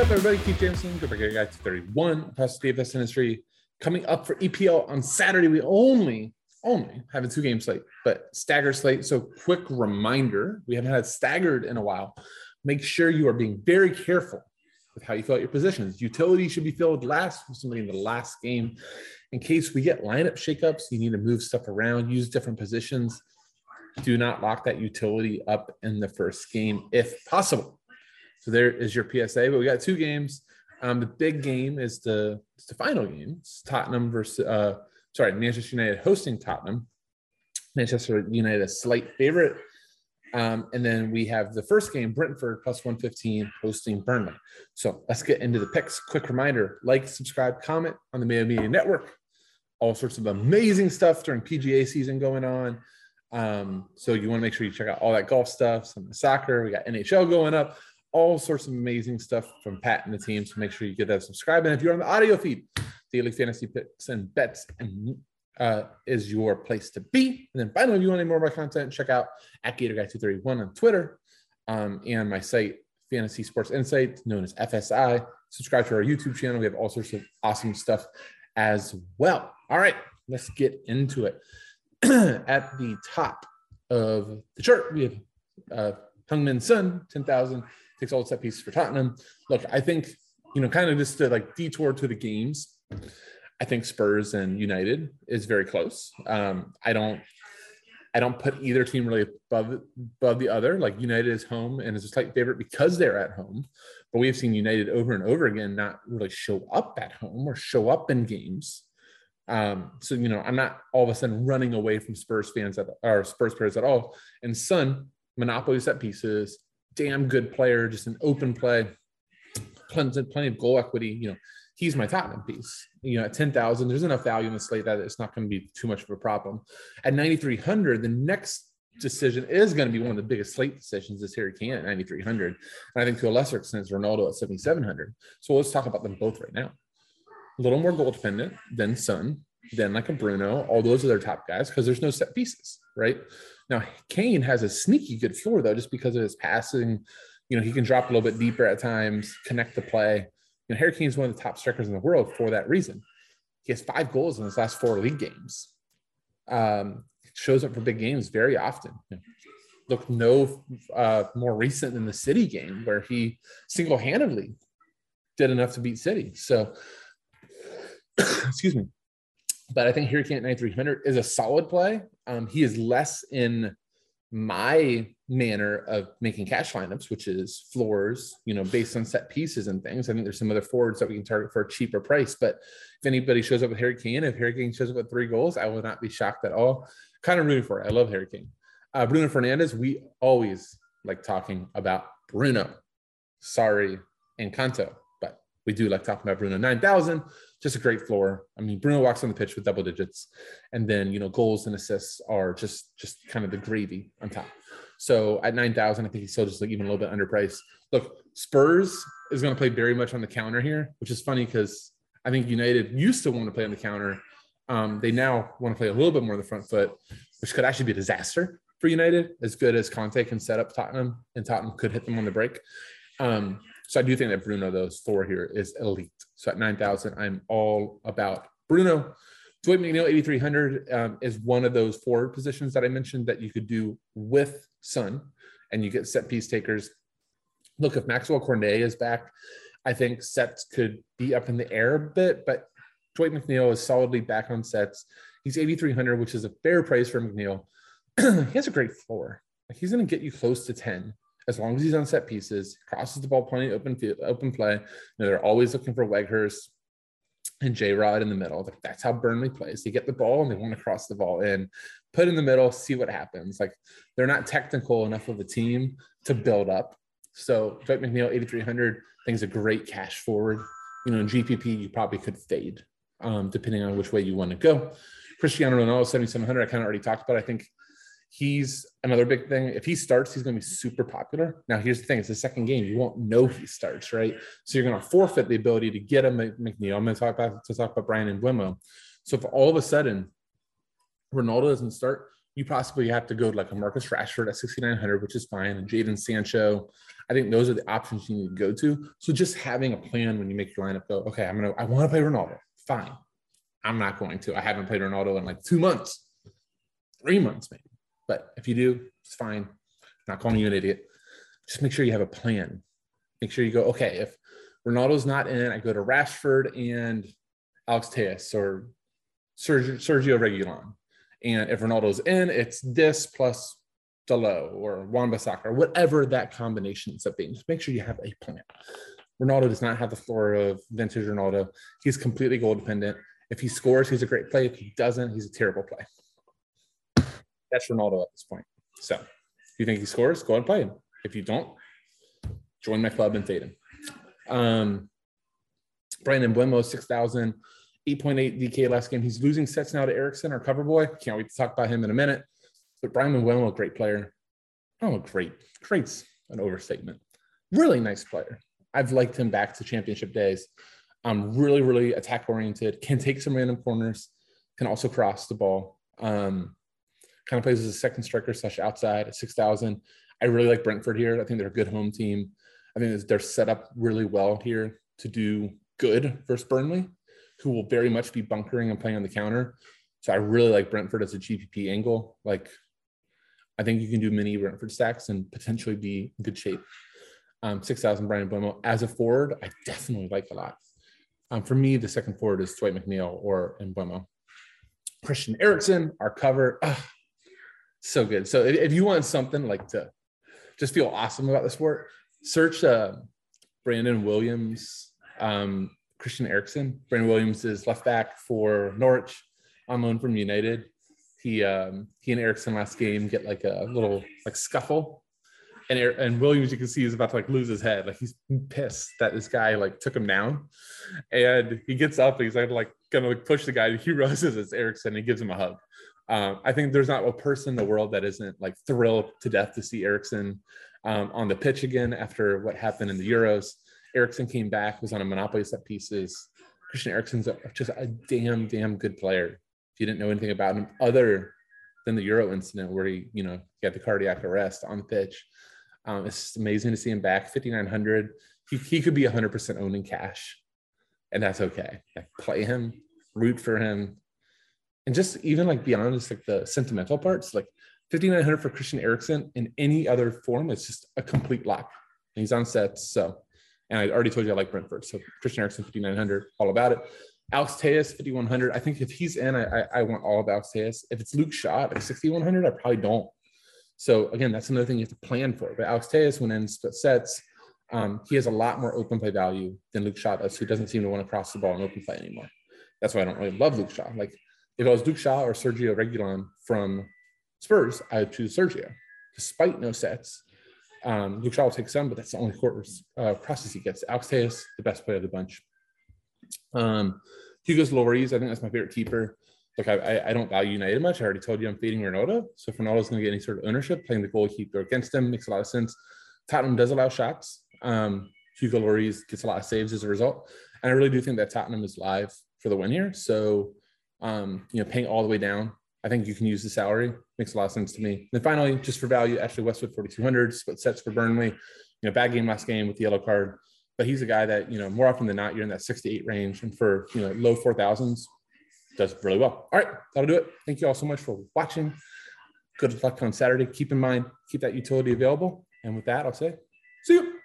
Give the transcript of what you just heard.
up, everybody? Keith Jameson, Go Back Guy 31, Pastor DFS Industry. Coming up for EPL on Saturday, we only, only have a two game slate, but staggered slate. So, quick reminder we haven't had staggered in a while. Make sure you are being very careful with how you fill out your positions. Utility should be filled last with somebody in the last game. In case we get lineup shakeups, you need to move stuff around, use different positions. Do not lock that utility up in the first game if possible. So there is your PSA. But we got two games. Um, the big game is the it's the final game. It's Tottenham versus uh, sorry Manchester United hosting Tottenham. Manchester United a slight favorite. Um, and then we have the first game, Brentford plus 115 hosting Burnley. So let's get into the picks. Quick reminder like, subscribe, comment on the Mayo Media Network. All sorts of amazing stuff during PGA season going on. Um, so you want to make sure you check out all that golf stuff, some soccer. We got NHL going up all sorts of amazing stuff from Pat and the team. So make sure you get that subscribe. And if you're on the audio feed, daily fantasy picks and bets and uh, is your place to be. And then finally, if you want any more of my content, check out at Gator Guy 231 on Twitter um, and my site, Fantasy Sports Insight, known as FSI. Subscribe to our YouTube channel. We have all sorts of awesome stuff as well. All right, let's get into it. at the top of the chart, we have uh, Heung-min Son, 10,000 takes all the set pieces for Tottenham. Look, I think, you know, kind of just to like detour to the games, I think Spurs and United is very close. Um, I don't I don't put either team really above above the other. Like United is home and is a slight favorite because they're at home. But we have seen United over and over again not really show up at home or show up in games. Um, so you know, I'm not all of a sudden running away from Spurs fans at or Spurs players at all. And Son, monopoly set pieces, damn good player, just an open play, plenty, plenty of goal equity. You know, he's my Tottenham piece. You know, at 10,000, there's enough value in the slate that it's not going to be too much of a problem. At 9,300, the next decision is going to be one of the biggest slate decisions is Harry Kane at 9,300. And I think to a lesser extent, it's Ronaldo at 7,700. So let's talk about them both right now. A little more goal dependent than Son, then like a Bruno. All those are their top guys because there's no set pieces, right? Now, Kane has a sneaky good floor, though, just because of his passing. You know, he can drop a little bit deeper at times, connect the play. You know, Harry Kane is one of the top strikers in the world for that reason. He has five goals in his last four league games. Um, shows up for big games very often. Look no uh, more recent than the City game where he single-handedly did enough to beat City. So, excuse me but I think Harry Kane at 9300 is a solid play. Um, he is less in my manner of making cash lineups, which is floors, you know, based on set pieces and things. I think there's some other forwards that we can target for a cheaper price. But if anybody shows up with Harry Kane, if Harry Kane shows up with three goals, I will not be shocked at all. Kind of rooting for it. I love Harry Kane. Uh, Bruno Fernandes, we always like talking about Bruno. Sorry, Encanto, but we do like talking about Bruno. 9,000 just a great floor. I mean, Bruno walks on the pitch with double digits, and then you know goals and assists are just just kind of the gravy on top. So at nine thousand, I think he's still just like even a little bit underpriced. Look, Spurs is going to play very much on the counter here, which is funny because I think United used to want to play on the counter. Um, they now want to play a little bit more on the front foot, which could actually be a disaster for United. As good as Conte can set up Tottenham, and Tottenham could hit them on the break. Um, so I do think that Bruno, those four here, is elite. So at 9,000, I'm all about Bruno. Dwight McNeil, 8,300 um, is one of those four positions that I mentioned that you could do with Son and you get set piece takers. Look, if Maxwell Cornet is back, I think sets could be up in the air a bit, but Dwight McNeil is solidly back on sets. He's 8,300, which is a fair price for McNeil. he has a great floor. He's going to get you close to 10 as long as he's on set pieces, crosses the ball plenty open field, open play. You know, they're always looking for Weghorst and J Rod in the middle. Like that's how Burnley plays. They get the ball and they want to cross the ball in, put in the middle, see what happens. Like they're not technical enough of a team to build up. So Dwight McNeil, 8,300, I think is a great cash forward. You know, in GPP, you probably could fade um, depending on which way you want to go. Cristiano Ronaldo, 7,700, I kind of already talked about. I think he's another big thing. If he starts, he's going to be super popular. Now, here's the thing: it's the second game. You won't know he starts, right? So you're going to forfeit the ability to get a McNeil. I'm going to talk about to talk about Bryan Mbeumo. So if all of a sudden Ronaldo doesn't start, you possibly have to go to like a Marcus Rashford at 6,900, which is fine, and Jadon Sancho. I think those are the options you need to go to. So just having a plan when you make your lineup, go, okay, I'm gonna, I want to play Ronaldo. Fine. I'm not going to. I haven't played Ronaldo in like two months, three months maybe. But if you do, it's fine. I'm not calling you an idiot. Just make sure you have a plan. Make sure you go, okay, if Ronaldo's not in, I go to Rashford and Alex Telles or Sergio, Reguilon. And if Ronaldo's in, it's this plus Dalot or Wan-Bissaka or whatever that combination ends up being. Just make sure you have a plan. Ronaldo does not have the floor of vintage Ronaldo. He's completely goal dependent. If he scores, he's a great play. If he doesn't, he's a terrible play. That's Ronaldo at this point. So if you think he scores, go and play him. If you don't, join my club and fade him. Um, Brandon Mbeumo, 6,000, 8.8 DK last game. He's losing sets now to Eriksen, our cover boy. Can't wait to talk about him in a minute. But Bryan Mbeumo, great player. Oh, great. Great's an overstatement. Really nice player. I've liked him back to championship days. Um, really, really attack oriented, can take some random corners, can also cross the ball. Um, kind of plays as a second striker slash outside at 6,000. I really like Brentford here. I think they're a good home team. I think they're set up really well here to do good versus Burnley, who will very much be bunkering and playing on the counter. So I really like Brentford as a GPP angle. Like, I think you can do mini Brentford stacks and potentially be in good shape. Um, 6,000 Bryan Mbeumo as a forward, I definitely like a lot. Um, for me, the second forward is Dwight McNeil or Mbeumo. Christian Eriksen, our cover, ah, so good. So if, if, you want something like to just feel awesome about the sport, search uh, Brandon Williams, um, Christian Eriksen. Brandon Williams is left back for Norwich on loan from United. He um, he and Eriksen last game get like a little like scuffle and and Williams, you can see, is about to like lose his head. Like he's pissed that this guy like took him down, and he gets up and he's like like gonna like push the guy. He rises as Eriksen and he gives him a hug. Um, I think there's not a person in the world that isn't like thrilled to death to see Eriksen um, on the pitch again after what happened in the Euros. Eriksen came back, was on a monopoly set pieces. Christian Eriksen's a, just a damn, damn good player. If you didn't know anything about him, other than the Euro incident where he, you know, he had the cardiac arrest on the pitch, um, it's amazing to see him back 5,900. He, he could be 100% owned in cash, and that's okay. Like, play him, root for him, and just even like beyond just like the sentimental parts, like 5,900 for Christian Eriksen in any other form, it's just a complete lock. And he's on sets. So, and I already told you I like Brentford. So Christian Eriksen, 5,900, all about it. Alex Telles, 5,100. I think if he's in, I, I, I want all of Alex Telles. If it's Luke Shaw at 6,100, I probably don't. So again, that's another thing you have to plan for. But Alex Telles, when in sets, um, he has a lot more open play value than Luke Shaw does, who doesn't seem to want to cross the ball in open play anymore. That's why I don't really love Luke Shaw. Like if it was Luke Shaw or Sergio Reguilon from Spurs, I would choose Sergio, despite no sets. Um, Luke Shaw will take some, but that's the only court uh, crosses he gets. Alex Telles, the best player of the bunch. Um, Hugo's Lloris, I think that's my favorite keeper look, I, I don't value United much. I already told you I'm feeding Ronaldo. So if Ronaldo's going to get any sort of ownership, playing the goalkeeper against him makes a lot of sense. Tottenham does allow shots. Um, Hugo Lloris gets a lot of saves as a result. And I really do think that Tottenham is live for the win here. So, um, you know, paying all the way down, I think you can use the salary. Makes a lot of sense to me. And finally, just for value, Ashley Westwood, 4,200, split sets for Burnley. You know, bad game last game with the yellow card. But he's a guy that, you know, more often than not, you're in that six to eight range. And for, you know, low 4,000s, does really well. All right, that'll do it. Thank you all so much for watching. Good luck on Saturday. Keep in mind, keep that utility available. And with that, I'll say, see you.